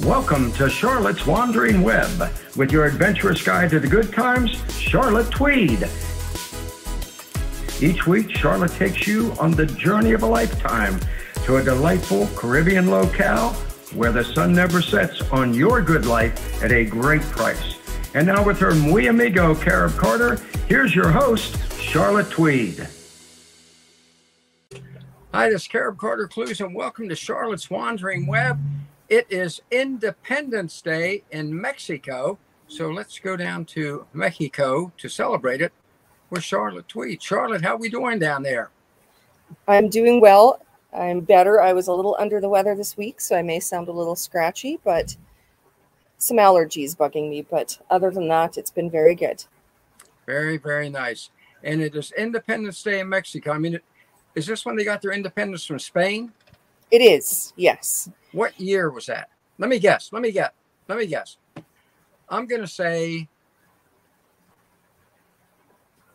Welcome to Charlotte's Wandering Web with your adventurous guide to the good times, Charlotte Tweed. Each week, Charlotte takes you on the journey of a lifetime to a delightful Caribbean locale where the sun never sets on your good life at a great price. And now, with her muy amigo, Carib Carter, here's your host, Charlotte Tweed. Hi, this is Carib Carter Clues, and welcome to Charlotte's Wandering Web. It is Independence Day in Mexico. So let's go down to Mexico to celebrate it with Charlotte Tweed. Charlotte, how are we doing down there? I'm doing well. I'm better. I was a little under the weather this week, so I may sound a little scratchy, but some allergies bugging me. But other than that, it's been very good. Very, very nice. And it is Independence Day in Mexico. I mean, is this when they got their independence from Spain? It is, yes. What year was that? Let me guess. Let me get. Let me guess. I'm going to say.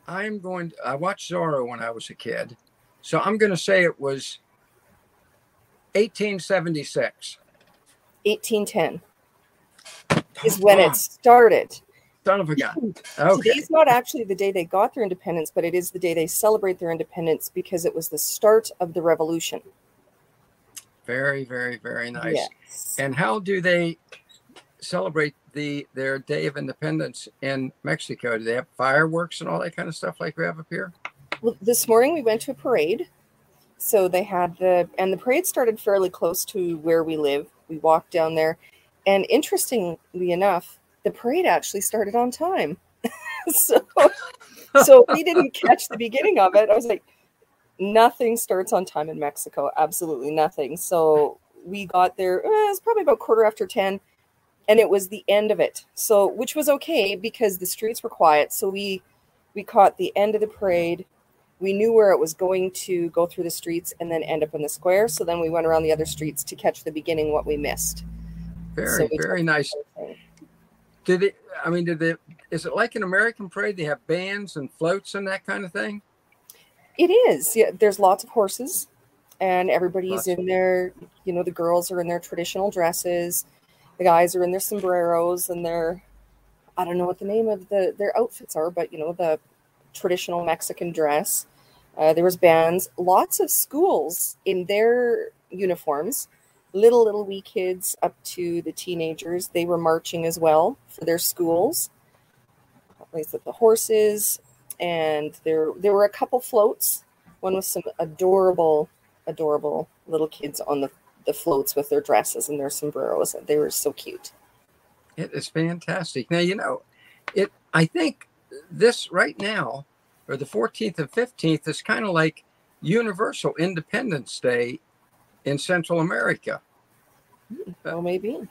I'm going. To, I watched Zorro when I was a kid, so I'm going to say it was 1876. 1810 is when it started. Son of a gun. Okay. Today's not actually the day they got their independence, but it is the day they celebrate their independence because it was the start of the revolution. Very, very, very nice. Yes. And how do they celebrate the their Day of Independence in Mexico? Do they have fireworks and all that kind of stuff like we have up here? Well, this morning we went to a parade. So they had the and the parade started fairly close to where we live. We walked down there, and interestingly enough, the parade actually started on time. so so we didn't catch the beginning of it. I was like, nothing starts on time in Mexico. Absolutely nothing. So we got there. Eh, it was probably about quarter after ten, and it was the end of it. So which was okay because the streets were quiet. So we we caught the end of the parade. We knew where it was going to go through the streets and then end up in the square. So then we went around the other streets to catch the beginning what we missed. Very, so very nice. Did it? I mean, did it? Is it like an American parade? They have bands and floats and that kind of thing. It is. Yeah, there's lots of horses, and everybody's in their. You know, the girls are in their traditional dresses, the guys are in their sombreros and their. I don't know what the name of the their outfits are, but you know the traditional Mexican dress. Uh, there was bands, lots of schools in their uniforms, little little wee kids up to the teenagers. They were marching as well for their schools. Like the horses, and there there were a couple floats. One with some adorable, adorable little kids on the the floats with their dresses and their sombreros. They were so cute. It is fantastic. Now you know, it. I think this right now, or the 14th and 15th, is kind of like Universal Independence Day in Central America. Well, maybe.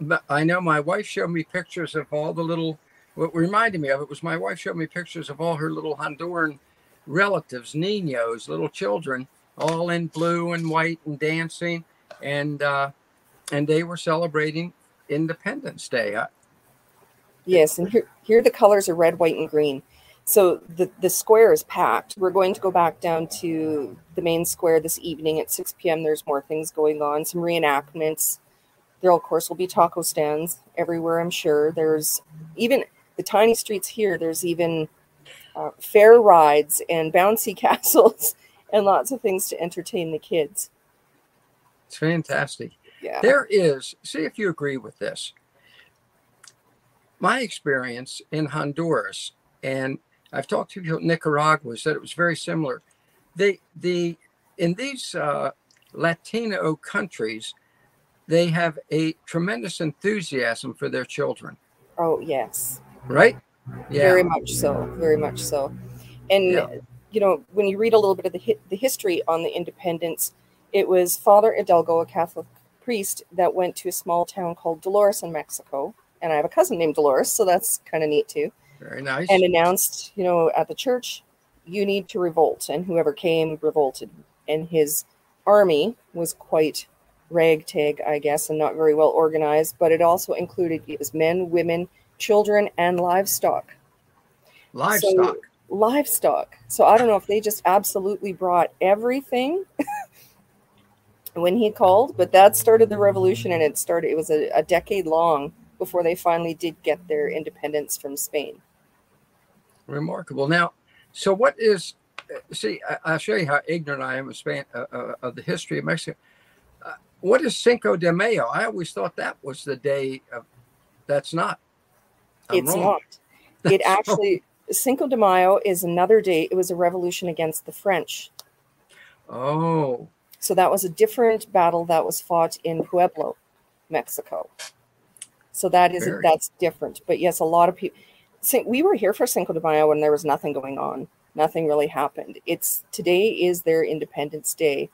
But I know my wife showed me pictures of all the little what reminded me of it was my wife showed me pictures of all her little Honduran relatives, niños, little children, all in blue and white and dancing, and uh, and they were celebrating Independence Day. yes, and here here the colors are red, white, and green. So the the square is packed. We're going to go back down to the main square this evening at 6 p.m. There's more things going on, some reenactments. There, of course, will be taco stands everywhere. I'm sure. There's even the tiny streets here, there's even uh, fair rides and bouncy castles and lots of things to entertain the kids. It's fantastic. Yeah. There is, see if you agree with this. My experience in Honduras, and I've talked to people in Nicaragua, said it was very similar. They, the, in these uh, Latino countries, they have a tremendous enthusiasm for their children. Oh, yes right? Yeah. Very much so. Very much so. And yeah. you know, when you read a little bit of the hi- the history on the independence, it was Father Hidalgo, a Catholic priest, that went to a small town called Dolores in Mexico. And I have a cousin named Dolores, so that's kind of neat too. Very nice. And announced, you know, at the church, you need to revolt. And whoever came revolted. And his army was quite ragtag, I guess, and not very well organized, but it also included it was men, women, children, and livestock. Livestock. So, livestock. So I don't know if they just absolutely brought everything when he called, but that started the revolution and it started, it was a, a decade long before they finally did get their independence from Spain. Remarkable. Now, so what is, see, I, will show you how ignorant I am of, Spain, uh, uh, of the history of Mexico. Uh, what is Cinco de Mayo? I always thought that was the day of, that's not. I'm it's wrong. not. It actually, Cinco de Mayo is another day. It was a revolution against the French. Oh. So that was a different battle that was fought in Pueblo, Mexico. So that is Very. that's different. But yes, a lot of people. We were here for Cinco de Mayo when there was nothing going on. Nothing really happened. It's today is their Independence Day,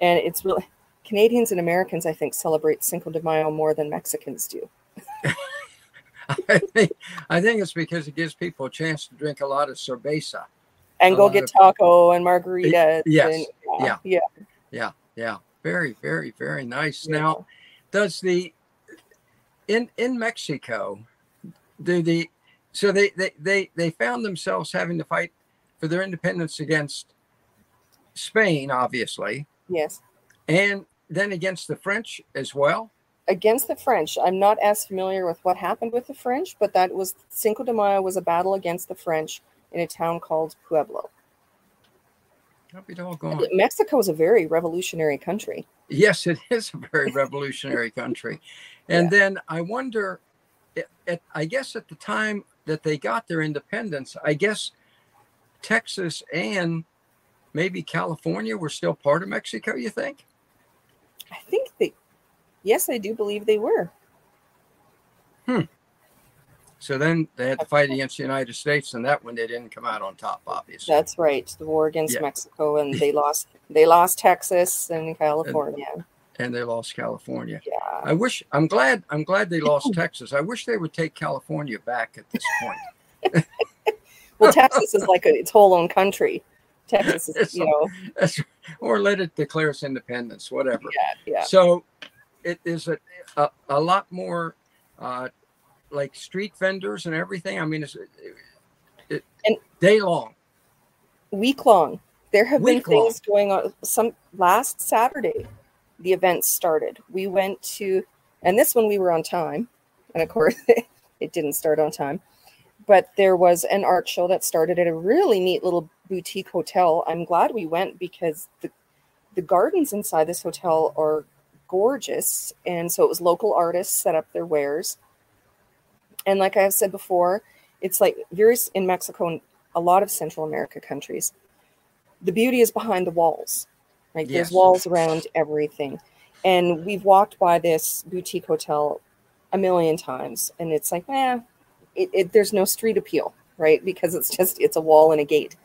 and it's really Canadians and Americans. I think celebrate Cinco de Mayo more than Mexicans do. I think I think it's because it gives people a chance to drink a lot of cerveza and go get taco and margarita. Yes. And, yeah. yeah. Yeah. Yeah. Very, very, very nice. Yeah. Now, does the in in Mexico do the so they, they they they found themselves having to fight for their independence against Spain, obviously. Yes. And then against the French as well against the French. I'm not as familiar with what happened with the French, but that was Cinco de Mayo was a battle against the French in a town called Pueblo. Mexico is a very revolutionary country. Yes, it is a very revolutionary country. And yeah. then I wonder, at, I guess at the time that they got their independence, I guess Texas and maybe California were still part of Mexico, you think? I think Yes, I do believe they were. Hmm. So then they had to fight against the United States, and that one they didn't come out on top, obviously. That's right. The war against yeah. Mexico, and they lost. They lost Texas and California. And, and, they lost California. Yeah. I wish. I'm glad. I'm glad they lost Texas. I wish they would take California back at this point. well, Texas is like a, its whole own country. Texas is, you know, or let it declare its independence, whatever. Yeah. Yeah. So it is a, a, a lot more uh, like street vendors and everything. I mean, it's it, it, and day long, week long. There have week been things long. going on. Some last Saturday, the events started. We went to, and this one we were on time, and of course, it didn't start on time. But there was an art show that started at a really neat little boutique hotel. I'm glad we went because the the gardens inside this hotel are gorgeous. And so it was local artists set up their wares. And like I've said before, it's like various in Mexico and a lot of Central America countries. The beauty is behind the walls. Right? Yes. There's walls around everything. And we've walked by this boutique hotel a million times. And it's like, eh, it, it, there's no street appeal, right? Because it's just it's a wall and a gate.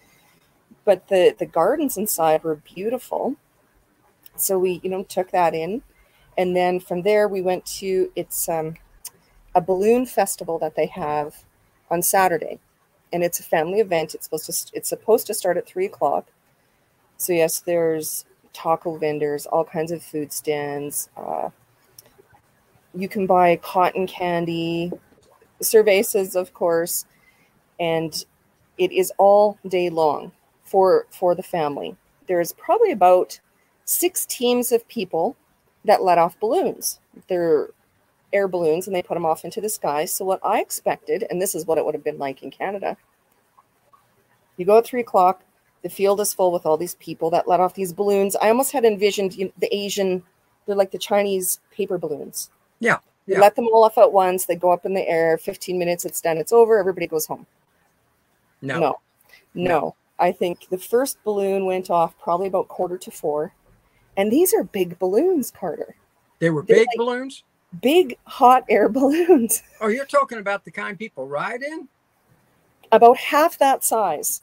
But the the gardens inside were beautiful. So we, you know, took that in and then from there we went to it's um, a balloon festival that they have on Saturday, and it's a family event. It's supposed to it's supposed to start at three o'clock. So yes, there's taco vendors, all kinds of food stands. Uh, you can buy cotton candy, cervezas, of course, and it is all day long for for the family. There's probably about six teams of people that let off balloons. They're air balloons and they put them off into the sky. So, what I expected, and this is what it would have been like in Canada you go at three o'clock, the field is full with all these people that let off these balloons. I almost had envisioned you know, the Asian, they're like the Chinese paper balloons. Yeah. You yeah. let them all off at once, they go up in the air, 15 minutes, it's done, it's over, everybody goes home. No. No. No. I think the first balloon went off probably about quarter to four. And these are big balloons, Carter. They were They're big like balloons? Big hot air balloons. Oh, you're talking about the kind people ride in? About half that size.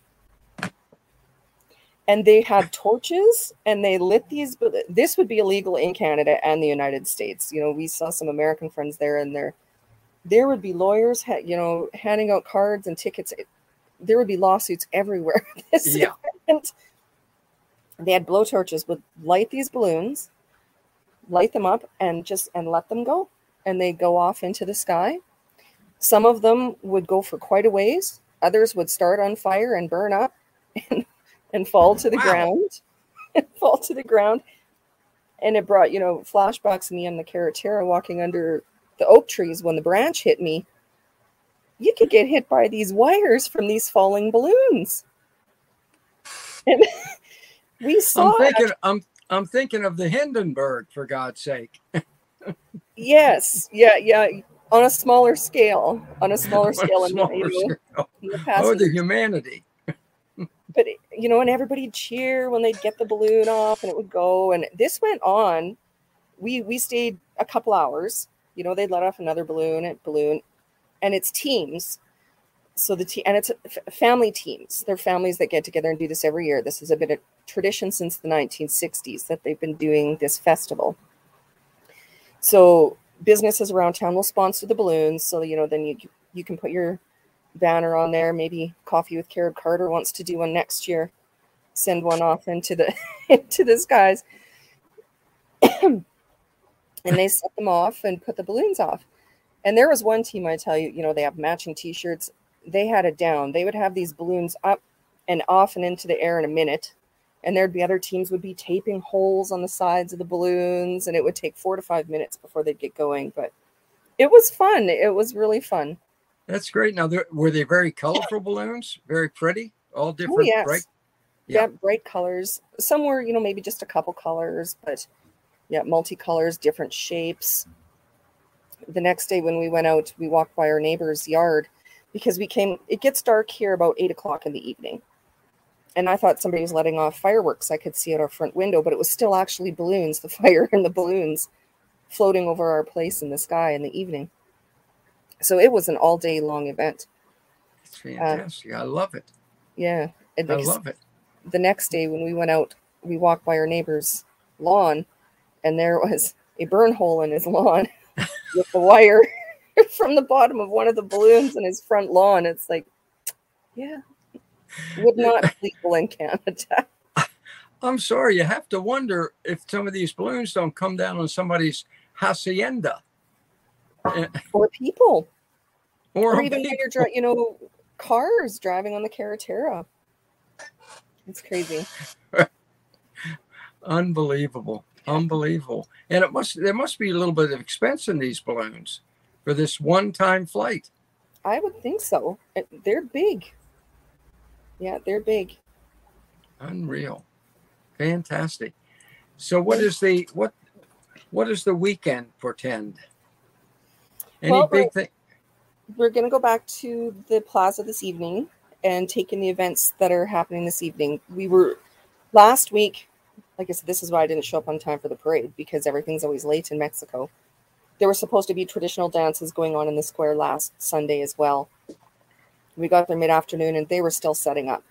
And they had torches and they lit these. This would be illegal in Canada and the United States. You know, we saw some American friends there and there. There would be lawyers, you know, handing out cards and tickets. There would be lawsuits everywhere. this yeah. Event they had blowtorches would light these balloons light them up and just and let them go and they go off into the sky some of them would go for quite a ways others would start on fire and burn up and, and fall to the wow. ground and fall to the ground and it brought, you know, flashbacks of me on the Carretera walking under the oak trees when the branch hit me. You could get hit by these wires from these falling balloons. And we saw I'm thinking I'm I'm thinking of the Hindenburg for God's sake. yes, yeah, yeah. On a smaller scale, on a smaller scale, a smaller in, scale. in the Oh, the humanity. but you know, and everybody'd cheer when they'd get the balloon off, and it would go. And this went on. We we stayed a couple hours. You know, they'd let off another balloon and balloon, and it's teams. So the team and it's family teams. They're families that get together and do this every year. This has been a tradition since the 1960s that they've been doing this festival. So businesses around town will sponsor the balloons. So you know, then you you can put your banner on there. Maybe Coffee with Carib Carter wants to do one next year. Send one off into the into the skies. and they set them off and put the balloons off. And there was one team I tell you, you know, they have matching t-shirts. They had it down. They would have these balloons up and off and into the air in a minute. And there'd be other teams would be taping holes on the sides of the balloons and it would take 4 to 5 minutes before they'd get going, but it was fun. It was really fun. That's great. Now, were they very colorful balloons? Very pretty, all oh, different, yes. bright. yeah. Yeah. bright colors some were you know maybe just a couple colors but yeah multicolors different shapes the next day when we went out we walked by our neighbor's yard because we came it gets dark here about eight o'clock in the evening and i thought somebody was letting off fireworks i could see at our front window but it was still actually balloons the fire and the balloons floating over our place in the sky in the evening so it was an all day long event It's uh, fantastic. I love it. yeah and I love it. the next day when we went out, we walked by our neighbor's lawn, and there was a burn hole in his lawn with the wire from the bottom of one of the balloons in his front lawn. It's like, yeah, would not be legal in Canada. I'm sorry. You have to wonder if some of these balloons don't come down on somebody's hacienda Or people, or, or even when you're driving, you know, cars driving on the Carretera. It's crazy. Unbelievable. Unbelievable. And it must there must be a little bit of expense in these balloons for this one-time flight. I would think so. Uh, they're big. Yeah, they're big. Unreal. Fantastic. So what is the what what does the weekend portend? Any Well, big thing? we're going to go back to the plaza this evening and take in the events that are happening this evening. We were last week, like I said, this is why I didn't show up on time for the parade because everything's always late in Mexico. There were supposed to be traditional dances going on in the square last Sunday as well. We got there mid afternoon and they were still setting up.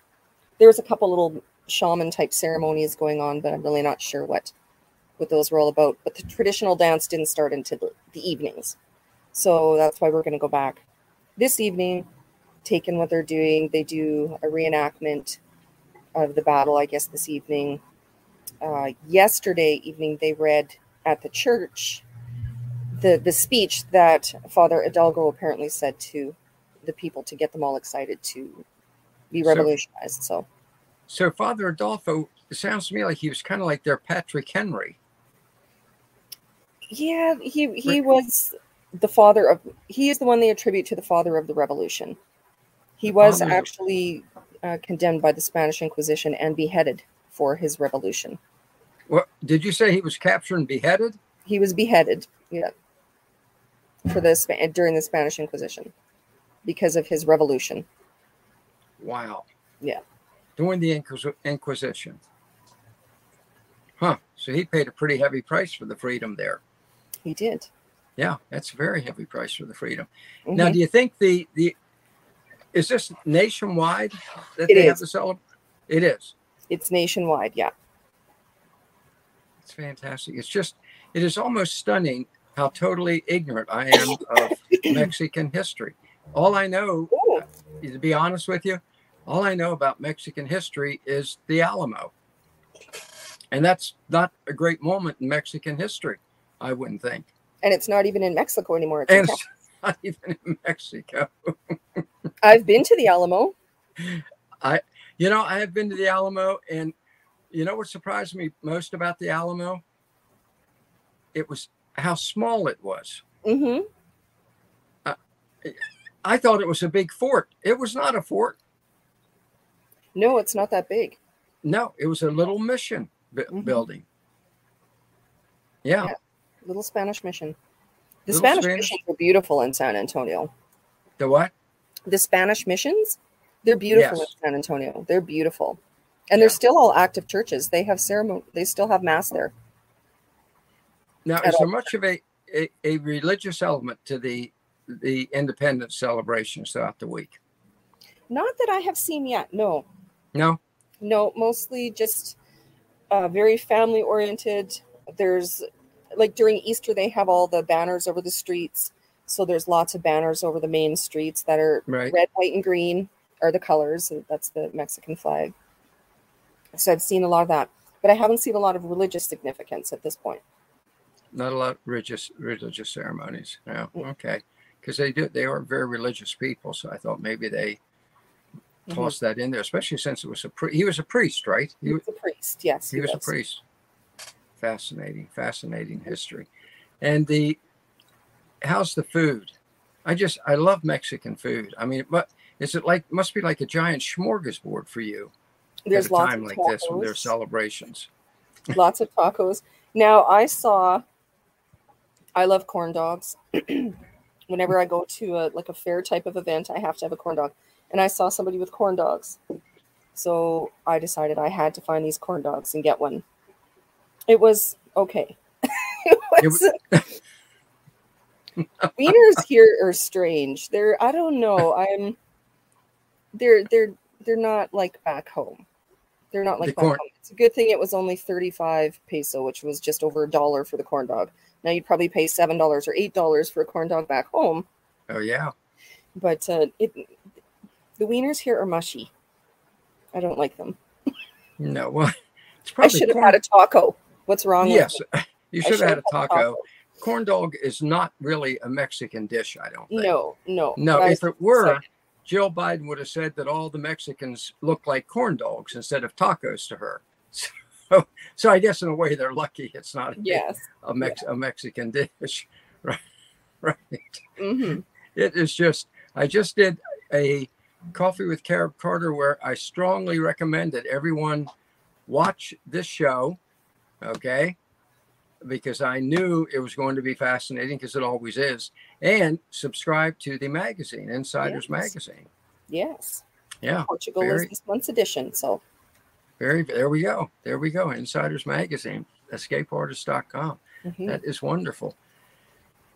There was a couple little shaman type ceremonies going on, but I'm really not sure what what those were all about. But the traditional dance didn't start until the, the evenings. So that's why we're going to go back this evening, taking what they're doing. They do a reenactment of the battle, I guess, this evening. Uh, yesterday evening, they read at the church the, the speech that Father Hidalgo apparently said to the people to get them all excited to be revolutionized. So, So Father Adolfo, it sounds to me like he was kind of like their Patrick Henry. yeah, he, he was the father of, he is the one they attribute to the father of the revolution. He was actually uh, condemned by the Spanish Inquisition and beheaded for his revolution. Well, did you say he was captured and beheaded? He was beheaded, yeah, for the Spa- during the Spanish Inquisition because of his revolution. Wow. Yeah. During the Inquis- Inquisition. Huh. So he paid a pretty heavy price for the freedom there. He did. Yeah, that's a very heavy price for the freedom. Now, Mhm. do you think the the is this nationwide that It they have to celebrate? It is. It's nationwide, yeah. It's fantastic. It's just it is almost stunning how totally ignorant I am of Mexican history. All I know, Ooh, to be honest with you, all I know about Mexican history is the Alamo. And that's not a great moment in Mexican history, I wouldn't think. and it's not even in Mexico anymore. It's And it's not even in Mexico. I've been to the Alamo. I, you know, I have been to the Alamo, and you know what surprised me most about the Alamo? it was how small it was. Mm-hmm. I thought it was a big fort. It was not a fort. No, it's not that big. No, it was a little mission bu- Mhm. building. Yeah. Yeah. Little Spanish mission. The Little Spanish, Spanish- missions were beautiful in San Antonio. The what? The Spanish missions, they're beautiful Yes. in San Antonio. They're beautiful. And Yeah. they're still all active churches. They have ceremony they still have mass there. Now, is there much of a, a, a religious element to the the independence celebrations throughout the week? Not that I have seen yet. No. No. No, mostly just uh, very family oriented. There's like during Easter, they have all the banners over the streets. So there's lots of banners over the main streets that are Right. red, white, and green are the colors. That's the Mexican flag. So I've seen a lot of that, but I haven't seen a lot of religious significance at this point. Not a lot of religious religious ceremonies. Yeah. Mm. Okay. Because they do they are very religious people, so I thought maybe they Mhm. tossed that in there, especially since it was a pri- he was a priest, right? He He, was a priest. Yes, he was a priest. Fascinating, fascinating history. And the how's the food? I just I love Mexican food. I mean, but is it like must be like a giant smorgasbord for you There's at a lots time of like tacos. this when there's celebrations? lots of tacos. Now I saw. I love corn dogs. Whenever I go to a like a fair type of event, I have to have a corn dog, and I saw somebody with corn dogs, so I decided I had to find these corn dogs and get one. It was okay. it It was, wieners here are strange. They're I don't know. I'm they're they're they're not like back home. They're not like The back corn- home. It's a good thing it was only 35 peso, which was just over a dollar for the corn dog. Now you'd probably pay seven dollars or eight dollars for a corn dog back home. Oh yeah. But uh, it the wieners here are mushy. I don't like them. No, well, it's I should have had a taco. What's wrong Yes, you should have had a had taco. Corn dog is not really a Mexican dish, I don't think. No, no. No, if it were, excited. Jill Biden would have said that all the Mexicans look like corn dogs instead of tacos to her. So, so I guess in a way they're lucky it's not a, yes. a, Mex- a Mexican dish. Right. Right. hmm It is just, I just did a coffee with Carib Carter where I strongly recommend that everyone watch this show. Okay. Because I knew it was going to be fascinating because it always is. And subscribe to the magazine, Insiders Yes. Magazine. Yes. Yeah. Portugal very- is this month's edition. So Very, there we go. There we go. Insiders Magazine, escapeartist.com. mhm. That is wonderful.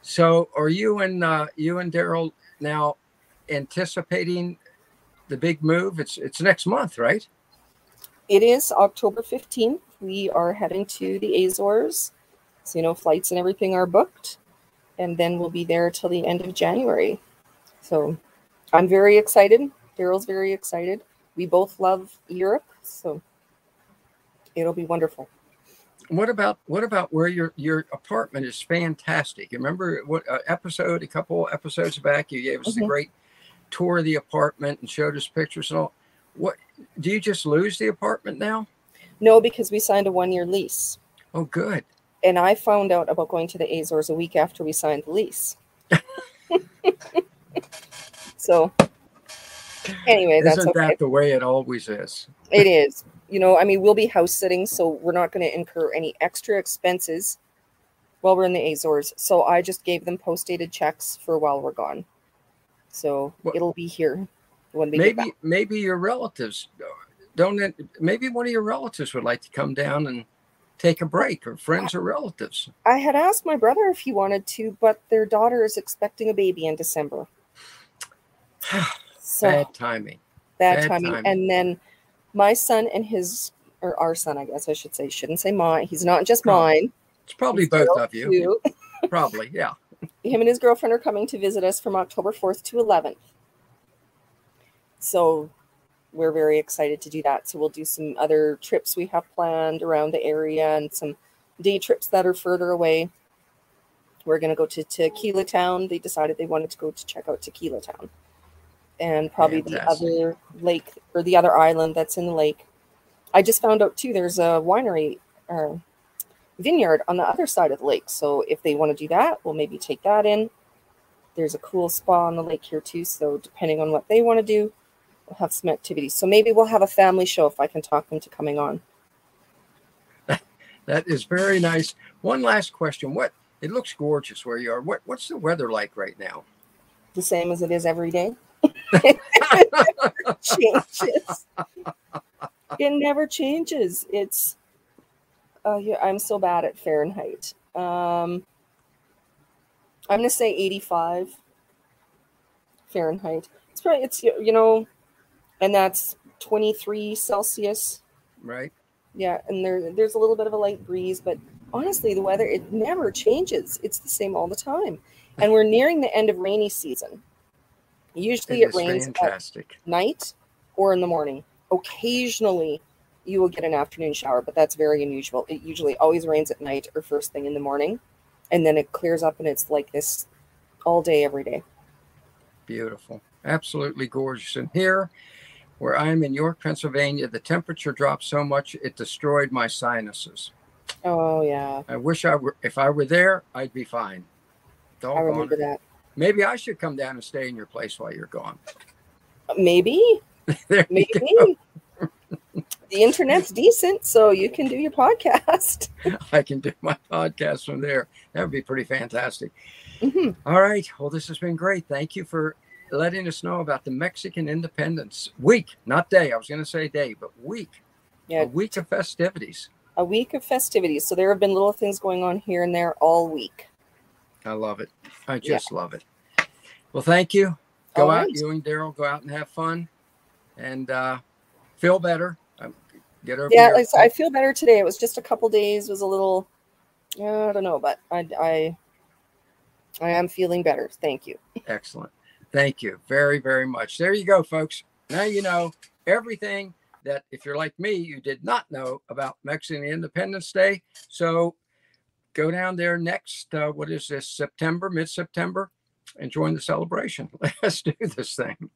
So, are you and uh, you and Daryl now anticipating the big move? It's it's next month, right? it is October 15th. We are heading to the Azores. So, you know, flights and everything are booked. And then we'll be there till the end of January. So I'm very excited. Daryl's very excited. We both love Europe. So it'll be wonderful. What about what about where your your apartment is fantastic? You remember what uh, episode a couple episodes back you gave us the Mhm. great tour of the apartment and showed us pictures and all. What do you just lose the apartment now? No, because we signed a one year lease. Oh, good. And I found out about going to the Azores a week after we signed the lease. so anyway, that's Isn't okay. that the way it always is? It is. You know, I mean, we'll be house sitting, so we're not going to incur any extra expenses while we're in the Azores. So I just gave them post dated checks for while we're gone. So Well- it'll be here when we maybe maybe your relatives don't maybe one of your relatives would like to come down and take a break or friends or relatives I had asked my brother if he wanted to, but their daughter is expecting a baby in December. So bad timing bad, bad timing. timing. And then my son and his, or our son, I guess I should say, shouldn't say mine. He's not just mine. it's probably He's both of you probably yeah him and his girlfriend are coming to visit us from October 4th to 11th. So we're very excited to do that. So we'll do some other trips we have planned around the area and some day trips that are further away. We're going to go to Tequila Town. They decided they wanted to go to check out Tequila Town. And probably Fantastic. the other lake or the other island that's in the lake. I just found out too there's a winery uh, vineyard on the other side of the lake. So if they want to do that, we'll maybe take that in. There's a cool spa on the lake here too. So depending on what they want to do, we'll have some activities. So maybe we'll have a family show if I can talk them to coming on. That is very nice. One last question. What it looks gorgeous where you are. What what's the weather like right now? The same as it is every day. Changes. It never changes. It's uh, yeah, I'm so bad at Fahrenheit. Um, I'm gonna say 85 Fahrenheit. It's probably it's you know, and that's 23 Celsius. Right. Yeah, and there there's a little bit of a light breeze, but honestly, the weather it never changes. It's the same all the time, and we're nearing the end of rainy season. Usually, it, it rains fantastic. at night or in the morning. Occasionally, you will get an afternoon shower, but that's very unusual. It usually always rains at night or first thing in the morning, and then it clears up and it's like this all day, every day. Beautiful. Absolutely gorgeous. And here, where I'm in York, Pennsylvania, the temperature dropped so much it destroyed my sinuses. Oh yeah. I wish I were if I were there, I'd be fine. Doggone I remember it. that. Maybe I should come down and stay in your place while you're gone. Maybe. Maybe. the internet's decent, so you can do your podcast. I can do my podcast from there. That would be pretty fantastic. Mm-hmm. All right. Well, this has been great. Thank you for letting us know about the Mexican Independence Week, not day. I was going to say day, but week. Yeah. A week of festivities. A week of festivities. So there have been little things going on here and there all week. I love it. I just yeah. love it. Well, thank you. Go all out, right. you and Daryl, go out and have fun and uh, feel better. Um, get over Yeah, like, so I feel better today. It was just a couple days, was a little, I don't know, but I, I, I am feeling better. Thank you. Excellent. Thank you very, very much. There you go, folks. Now you know everything that if you're like me, you did not know about Mexican Independence Day. So go down there next, uh, what is this, September, mid September, and join the celebration. Let's do this thing.